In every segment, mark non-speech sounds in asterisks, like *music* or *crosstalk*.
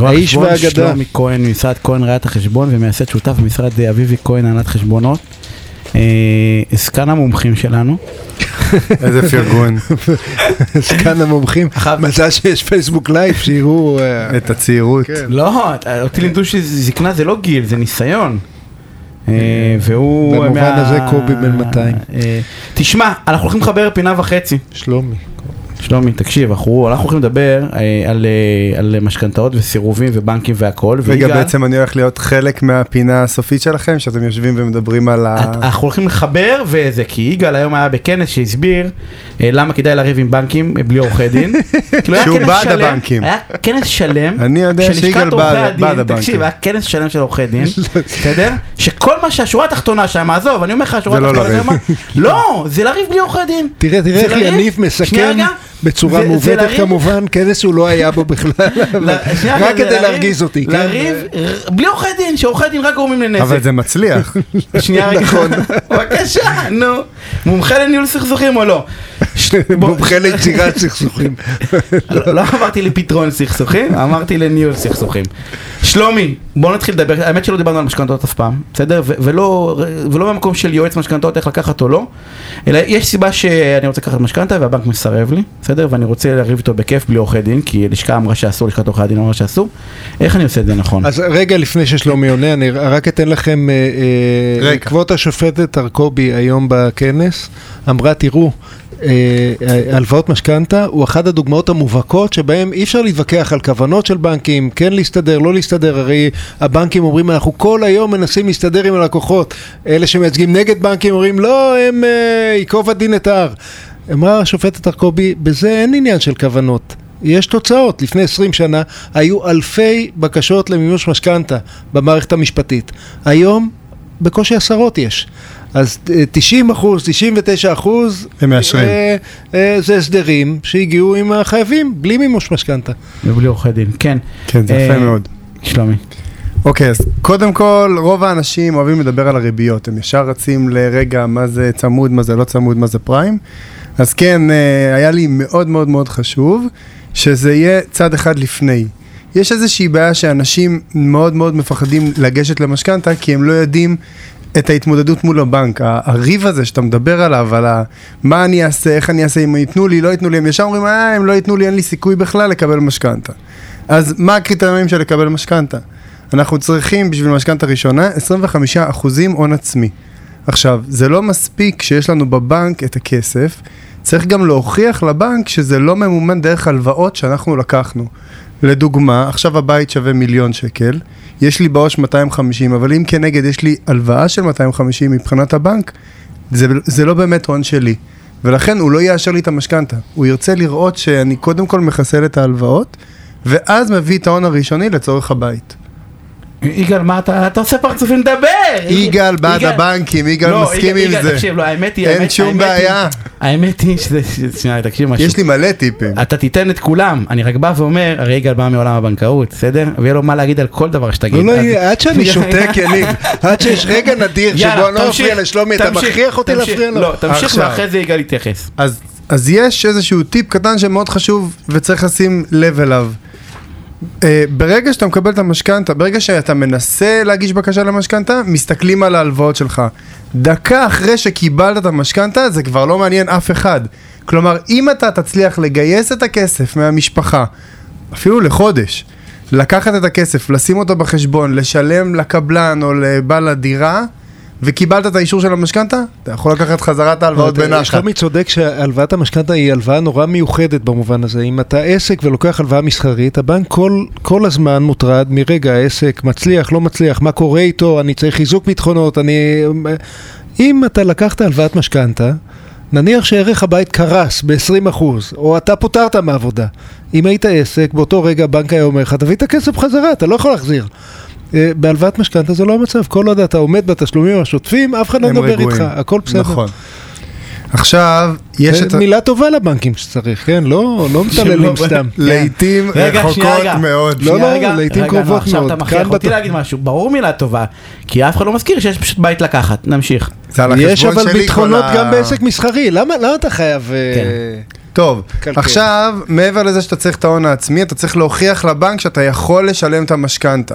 האיש והאגדה. שלומי כהן ממשרד כהן ראיית החשבון ומייסד שותף במשרד אה, אביבי כהן הנהלת חשבונות. אה, זקן המומחים שלנו. *laughs* איזה פרגון. זקן המומחים, מזל שיש פייסבוק לייב, שיראו... אה, את הצעירות. כן. לא, אותי לימדו שזקנה זה לא גיל, זה ניסיון. אה, והוא... במובן הזה קובי בן 200. אה, תשמע, אנחנו הולכים לחבר פינה וחצי. שלומי. שלומי, תקשיב, אנחנו אנחנו הולכים לדבר אה, על, אה, על משכנתאות וסירובים ובנקים והכל. רגע, ויגאל, בעצם אני הולך להיות חלק מהפינה הסופית שלכם, שאתם יושבים ומדברים על ה... את- אנחנו הולכים לחבר וזה, כי יגאל היום היה בכנס שהסביר אה, למה כדאי לריב עם בנקים בלי עורכי דין. *laughs* כאילו, שהוא בעד שלם- הבנקים. היה כנס שלם. אני יודע שיגאל בעד- הבנקים. תקשיב, היה כנס שלם של עורכי דין, *laughs* בסדר? שכל מה שהשורה התחתונה שם, עזוב, אני אומר לך, השורה לא התחתונה. שם, לא, זה לריב בלי עורכי דין. תראה, תראה איך יניב שנייה מסכם רגע. בצורה מעוותת לריב- כמובן, כנס שהוא לא היה בו בכלל, *laughs* אבל ל- שנייה, רק כדי להרגיז אותי, כן? לריב בלי עורכי דין, שעורכי דין רק גורמים לנזק. אבל זה מצליח. *laughs* שנייה רגע, *laughs* בבקשה, נו, מומחה לניהול סכסוכים או לא? מומחה ליצירת סכסוכים. לא לא אמרתי לפתרון סכסוכים, אמרתי לניהול סכסוכים. שלומי, בוא נתחיל לדבר, האמת שלא דיברנו על משכנתות אף פעם, בסדר? ולא, במקום של יועץ משכנתות איך לקחת או לא, אלא יש סיבה שאני רוצה לקחת משכנתה והבנק מסרב לי, בסדר? ואני רוצה לריב איתו בכיף בלי עורכי דין, כי לשכה אמרה שאסור, לשכת עורכי הדין אמרה שאסור, איך אני עושה את זה נכון? אז רגע לפני ששלומי עונה, אני רק אתן לכם, אה, אה, רגע. כבוד השופטת ארקובי היום בכנס, אמרה, תראו, אה, הלוואות משכנתה הוא אחת הדוגמאות המובהקות שבהם אי אפשר להתווכח על כוונות של בנקים, כן להסתדר, לא להסתדר, הרי הבנקים אומרים אנחנו כל היום מנסים להסתדר עם הלקוחות, אלה שמייצגים נגד בנקים אומרים לא, הם אה, ייקוב הדין את ההר. אמרה השופטת ארקובי, בזה אין עניין של כוונות. יש תוצאות. לפני 20 שנה היו אלפי בקשות למימוש משכנתה במערכת המשפטית. היום בקושי עשרות יש. אז אה, 90 אחוז, 99 אחוז, הם מאשרים. אה, אה, זה הסדרים שהגיעו עם החייבים, בלי מימוש משכנתה. ובלי עורכי דין, כן. כן, זה יפה אה, מאוד. שלומי. אוקיי, אז קודם כל, רוב האנשים אוהבים לדבר על הריביות. הם ישר רצים לרגע מה זה צמוד, מה זה לא צמוד, מה זה פריים. אז כן, אה, היה לי מאוד מאוד מאוד חשוב שזה יהיה צד אחד לפני. יש איזושהי בעיה שאנשים מאוד מאוד מפחדים לגשת למשכנתה, כי הם לא יודעים את ההתמודדות מול הבנק. הריב הזה שאתה מדבר עליו, על. מה אני אעשה, איך אני אעשה, אם ייתנו לי, לא ייתנו לי, הם ישר אומרים, אה, הם לא ייתנו לי, אין לי סיכוי בכלל לקבל משכנתה. אז מה הקריטריונים של לקבל משכנתה? אנחנו צריכים בשביל משכנתה ראשונה 25% הון עצמי. עכשיו, זה לא מספיק שיש לנו בבנק את הכסף, צריך גם להוכיח לבנק שזה לא ממומן דרך הלוואות שאנחנו לקחנו. לדוגמה, עכשיו הבית שווה מיליון שקל, יש לי בעו"ש 250, אבל אם כנגד יש לי הלוואה של 250 מבחינת הבנק, זה, זה לא באמת הון שלי. ולכן הוא לא יאשר לי את המשכנתה. הוא ירצה לראות שאני קודם כל מחסל את ההלוואות, ואז מביא את ההון הראשוני לצורך הבית. יגאל, מה אתה, אתה עושה פרצופים לדבר? יגאל בעד הבנקים, יגאל לא, מסכים עם זה. תקשיב, לא, האמת היא, אין שום בעיה. האמת היא שזה, שנייה, תקשיב משהו. יש לי מלא טיפים. אתה תיתן את כולם, אני רק בא ואומר, הרי יגאל בא מעולם הבנקאות, בסדר? ויהיה לו מה להגיד על כל דבר שתגיד. לא, לא, עד שאני שותק, *laughs* יניב, עד שיש רגע נדיר שבו אני לא מפריע לשלומי, אתה מכריח אותי. להפריע לו. לא, תמשיך. ואחרי זה יגאל יתייחס. אז יש איזשהו טיפ קטן שמאוד חשוב וצריך לשים לב אליו. Uh, ברגע שאתה מקבל את המשכנתה, ברגע שאתה מנסה להגיש בקשה למשכנתה, מסתכלים על ההלוואות שלך. דקה אחרי שקיבלת את המשכנתה, זה כבר לא מעניין אף אחד. כלומר, אם אתה תצליח לגייס את הכסף מהמשפחה, אפילו לחודש, לקחת את הכסף, לשים אותו בחשבון, לשלם לקבלן או לבעל הדירה, וקיבלת את האישור של המשכנתה, אתה יכול לקחת חזרה את ההלוואות בנחת. שלומי צודק שהלוואת המשכנתה היא הלוואה נורא מיוחדת במובן הזה. אם אתה עסק ולוקח הלוואה מסחרית, הבנק כל, כל הזמן מוטרד מרגע העסק, מצליח, לא מצליח, מה קורה איתו, אני צריך חיזוק ביטחונות, אני... אם אתה לקחת הלוואת משכנתה, נניח שערך הבית קרס ב-20%, או אתה פוטרת מעבודה. אם היית עסק, באותו רגע הבנק היה אומר לך, תביא את הכסף חזרה, אתה לא יכול להחזיר. אה, בהלוואת משכנתה זה לא המצב, כל עוד אתה עומד בתשלומים השוטפים, אף אחד לא מדבר רגועים. איתך, הכל בסדר. נכון. עכשיו, יש את... ה- מילה טובה לבנקים שצריך, כן? לא, לא מטללים שלא- סתם. לעיתים רגע, רחוקות. מאוד. לא, לא, לעיתים קרובות מאוד. אתה מכריח אותי להגיד משהו, ברור מילה טובה, כי אף אחד לא מזכיר שיש פשוט בית לקחת, נמשיך. יש אבל ביטחונות גם בעסק מסחרי, למה אתה חייב... אה, טוב, כלכל. עכשיו, מעבר לזה שאתה צריך את ההון העצמי, אתה צריך להוכיח לבנק שאתה יכול לשלם את המשכנתה.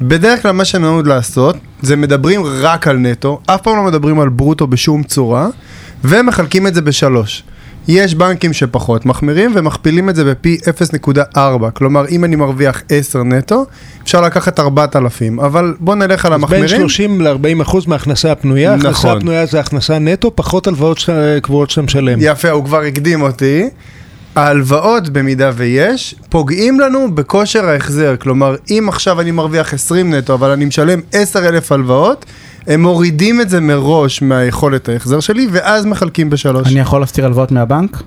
בדרך כלל מה שנהוג לעשות, זה מדברים רק על נטו, אף פעם לא מדברים על ברוטו בשום צורה, ומחלקים את זה בשלוש. יש בנקים שפחות מחמירים ומכפילים את זה בפי 0.4, כלומר אם אני מרוויח 10 נטו, אפשר לקחת 4,000, אבל בוא נלך על אז בין המחמירים. 30 ל-40 אחוז מההכנסה הפנויה, הכנסה נכון. הפנויה זה הכנסה נטו, פחות הלוואות קבועות שאתה משלם. יפה, הוא כבר הקדים אותי. ההלוואות, במידה ויש, פוגעים לנו בכושר ההחזר. כלומר, אם עכשיו אני מרוויח 20 נטו, אבל אני משלם 10,000 הלוואות, הם מורידים את זה מראש מהיכולת ההחזר שלי, ואז מחלקים בשלוש. אני יכול להסתיר הלוואות מהבנק?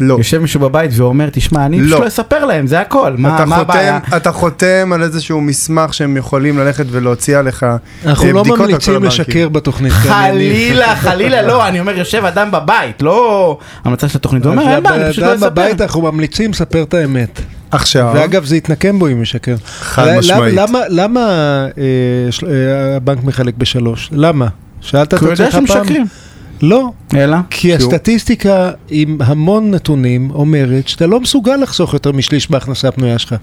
לא. יושב מישהו בבית ואומר, תשמע, אני לא. פשוט לא אספר להם, זה הכל. מה אתה מה הבעיה? חותם, אתה חותם על איזשהו מסמך שהם יכולים ללכת ולהוציא עליך אנחנו אה, לא בדיקות על כל ממליצים הבנקים. לשקר בתוכנית. כן. חלילה, חלילה, לא, אני אומר, יושב אדם בבית, לא המלצה של התוכנית, הוא אומר, אין בעיה, אני פשוט לא אספר. בבית אנחנו ממליצים לספר את האמת. עכשיו, ואגב, זה יתנקם בו אם ישקר. חד למה- משמעית. למה- למה אה, של- אה, הבנק מחלק בשלוש? למה? שאלת את כי הוא יודע עצמך פעם? שמשקרים. לא, אלא? כי הסטטיסטיקה עם המון נתונים אומרת שאתה לא מסוגל לחסוך יותר משליש בהכנסה הפנויה שלך.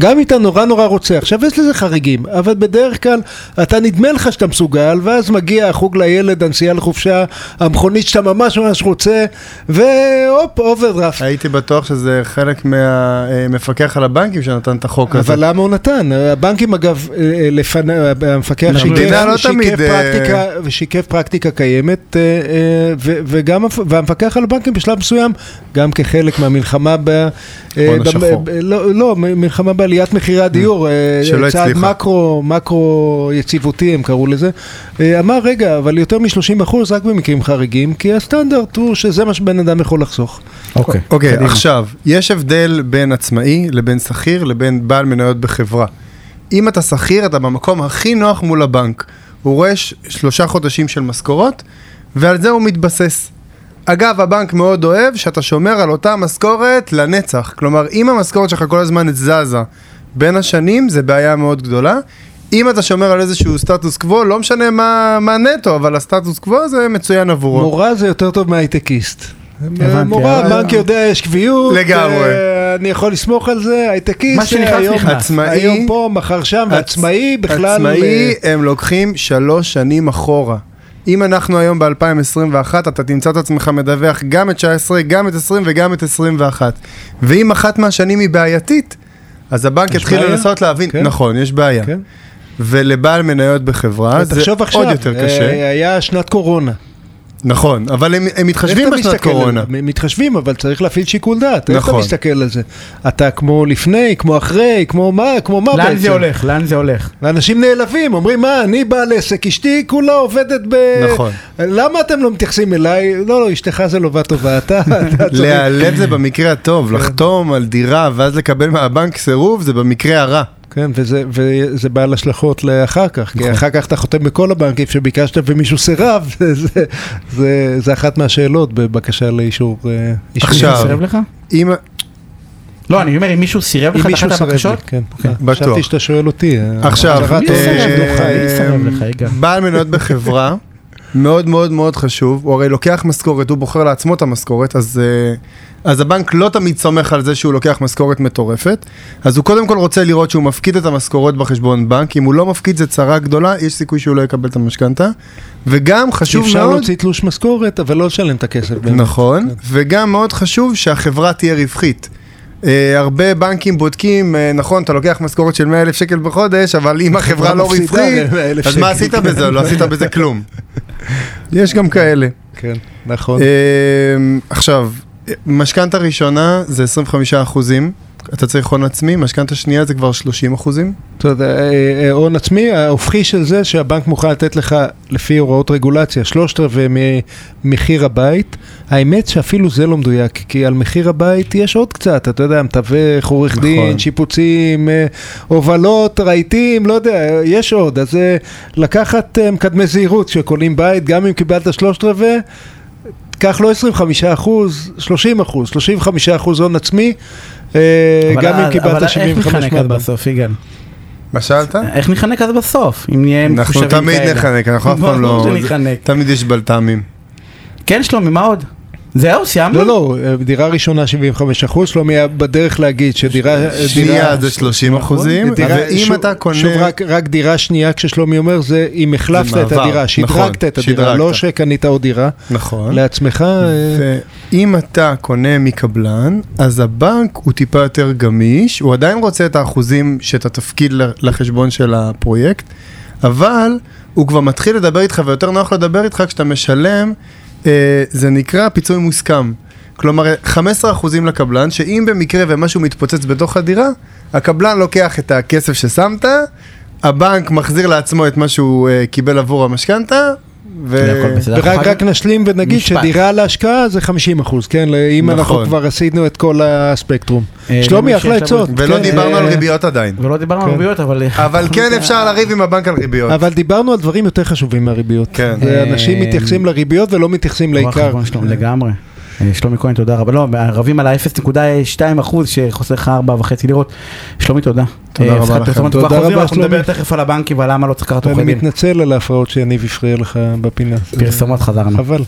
גם אם אתה נורא נורא רוצה, עכשיו יש לזה חריגים, אבל בדרך כלל אתה נדמה לך שאתה מסוגל, ואז מגיע החוג לילד, הנסיעה לחופשה, המכונית שאתה ממש ממש רוצה, והופ, אוברדרפט. הייתי בטוח שזה חלק מהמפקח על הבנקים שנתן את החוק הזה. אבל למה הוא נתן? הבנקים אגב, אה, לפני, המפקח המדינה לא שיקף, אה, פרקטיקה, קיימת, אה, אה, ו- וגם והמפקח על הבנקים בשלב מסוים, גם כחלק מהמלחמה ב... אה, ההון ב- השחור. ב- לא, לא, מלחמה בעליית מחירי הדיור, אה, שלא צעד הצליחה. מקרו, מקרו יציבותי הם קראו לזה, אה, אמר רגע, אבל יותר מ-30% רק במקרים חריגים, כי הסטנדרט הוא שזה מה שבן אדם יכול לחסוך. אוקיי. אוקיי. עכשיו, יש הבדל בין עצמאי לבין שכיר לבין בעל מניות בחברה. אם אתה שכיר, אתה במקום הכי נוח מול הבנק. הוא רואה שלושה חודשים של משכורות, ועל זה הוא מתבסס. אגב, הבנק מאוד אוהב שאתה שומר על אותה משכורת לנצח. כלומר, אם המשכורת שלך כל הזמן זזה בין השנים, זה בעיה מאוד גדולה. אם אתה שומר על איזשהו סטטוס קוו, לא משנה מה, מה נטו, אבל הסטטוס קוו זה מצוין עבורו. מורה זה יותר טוב מהייטקיסט. הבנתי, מורה, אבל- הבנק יודע, יש קביעות, לגמרי. אה, אני יכול לסמוך על זה, הייטקיסט, מה שנכנס, אה, היום- נכנס. עצמאי- היום פה, מחר שם, ועצמאי בכלל... עצמאי, אה, הם לוקחים שלוש שנים אחורה. אם אנחנו היום ב-2021, אתה תמצא את עצמך מדווח גם את 19, גם את 20 וגם את 21. ואם אחת מהשנים היא בעייתית, אז הבנק יתחיל? לנסות להבין, כן. נכון, יש בעיה. כן. ולבעל מניות בחברה זה תחשוב עכשיו, עוד יותר אה, קשה. היה שנת קורונה. נכון, אבל הם, הם מתחשבים בשנת על קורונה. זה? מתחשבים, אבל צריך להפעיל שיקול דעת. איך אתה נכון. מסתכל על זה? אתה כמו לפני, כמו אחרי, כמו מה, כמו מה בעצם? לאן זה הולך? לאן זה הולך? ואנשים נעלבים, אומרים, מה, אני בעל עסק, אשתי כולה עובדת ב... נכון. למה אתם לא מתייחסים אליי? לא, לא, אשתך זה לובה טובה, אתה... *laughs* להיעלב זה במקרה הטוב, לחתום על דירה ואז לקבל מהבנק סירוב זה במקרה הרע. כן, וזה, וזה בעל השלכות לאחר כך, כי נכון. אחר כך אתה חותם בכל הבנקים שביקשת ומישהו סירב, *laughs* זה, זה, זה, זה אחת מהשאלות בבקשה לאישור. אה. עכשיו, מישהו סירב לך? אם... לא, אני אומר, אם מישהו סירב לך את אחת הבקשות? כן. בטוח. חשבתי שאתה שואל אותי. אה, עכשיו, יגאל? בעל מניות בחברה, מאוד מאוד מאוד חשוב, הוא הרי לוקח משכורת, הוא בוחר לעצמו את המשכורת, אז, אה, אז הבנק לא תמיד סומך על זה שהוא לוקח משכורת מטורפת, אז הוא קודם כל רוצה לראות שהוא מפקיד את המשכורות בחשבון בנק, אם הוא לא מפקיד זה צרה גדולה, יש סיכוי שהוא לא יקבל את המשכנתה, וגם חשוב אפשר מאוד, להוציא תלוש משכורת, אבל לא לשלם את הכסף. באמת. נכון, וגם מאוד חשוב שהחברה תהיה רווחית. Uh, הרבה בנקים בודקים, uh, נכון, אתה לוקח משכורת של 100 אלף שקל בחודש, אבל אם החברה לא רווחית, ל-100,000 אז מה. עשית בזה? לא עשית בזה כלום. *laughs* יש גם כאלה. כן, נכון. אמ, עכשיו, משכנתה ראשונה זה 25 אחוזים, אתה צריך הון עצמי, משכנתה שנייה זה כבר 30 אחוזים. אתה יודע, אה, הון עצמי, ההופכי של זה שהבנק מוכן לתת לך לפי הוראות רגולציה שלושת רבעי ממחיר הבית, האמת שאפילו זה לא מדויק, כי על מחיר הבית יש עוד קצת, אתה יודע, מתווך, עורך נכון. דין, שיפוצים, אה, הובלות, רהיטים, לא יודע, יש עוד, אז אה, לקחת מקדמי זהירות שקונים בית, גם אם קיבלת שלושת רבעי, קח לא 25 אחוז, 30 אחוז, 35 אחוז הון עצמי, אה, אבל גם אם קיבלת אבל 75 איך נחנק מהבנק. בסוף, יגאל? מה שאלת? איך נחנק אז בסוף? אם נהיה אנחנו מחושבים כאלה. תמיד נחנק, אנחנו אף פעם לא... תמיד יש בלת"מים. כן, שלומי, מה עוד? זהו, סיימנו? לא, לא, דירה ראשונה 75 אחוז, שלומי היה בדרך להגיד שדירה... שנייה דירה- זה 30 נכון. אחוזים, שוב- אתה קונה... שוב, רק, רק דירה שנייה כששלומי אומר זה אם החלפת את מעבר, הדירה, שדרגת נכון, את הדירה, שדרגת. לא שקנית עוד דירה נכון. לעצמך. אה, ואם אתה קונה מקבלן, אז הבנק הוא טיפה יותר גמיש, הוא עדיין רוצה את האחוזים שאתה תפקיד ל- לחשבון של הפרויקט, אבל הוא כבר מתחיל לדבר איתך, ויותר נוח לדבר איתך כשאתה משלם, זה נקרא פיצוי מוסכם. כלומר, 15% לקבלן, שאם במקרה ומשהו מתפוצץ בתוך הדירה, הקבלן לוקח את הכסף ששמת, הבנק מחזיר לעצמו את מה שהוא אה, קיבל עבור המשכנתה. ורק רק נשלים ונגיד משפט. שדירה להשקעה זה 50 אחוז, כן? אם אנחנו נכון. כבר עשינו את כל הספקטרום. אה, שלומי, אחלה עצות. ולא כן, דיברנו אה, על ריביות עדיין. ולא דיברנו על כן. ריביות, אבל... אבל *laughs* כן אפשר לריב עם הבנק על ריביות. אבל דיברנו על דברים יותר חשובים מהריביות. כן. ואנשים אה, מתייחסים לריביות ולא מתייחסים רואה לעיקר. שלום, לגמרי. אה, שלומי כהן, תודה רבה. לא, רבים על ה-0.2 אחוז שחוסר לך 4.5 לירות. שלומי, תודה. תודה אה, רבה לכם. תודה רבה, אנחנו נדבר שלומי. תכף על הבנקים ועל למה לא צריך לקחת אני עורכי דין. מתנצל על ההפרעות שיניב הפריע לך בפינה. פרסומות חזרנו. חבל.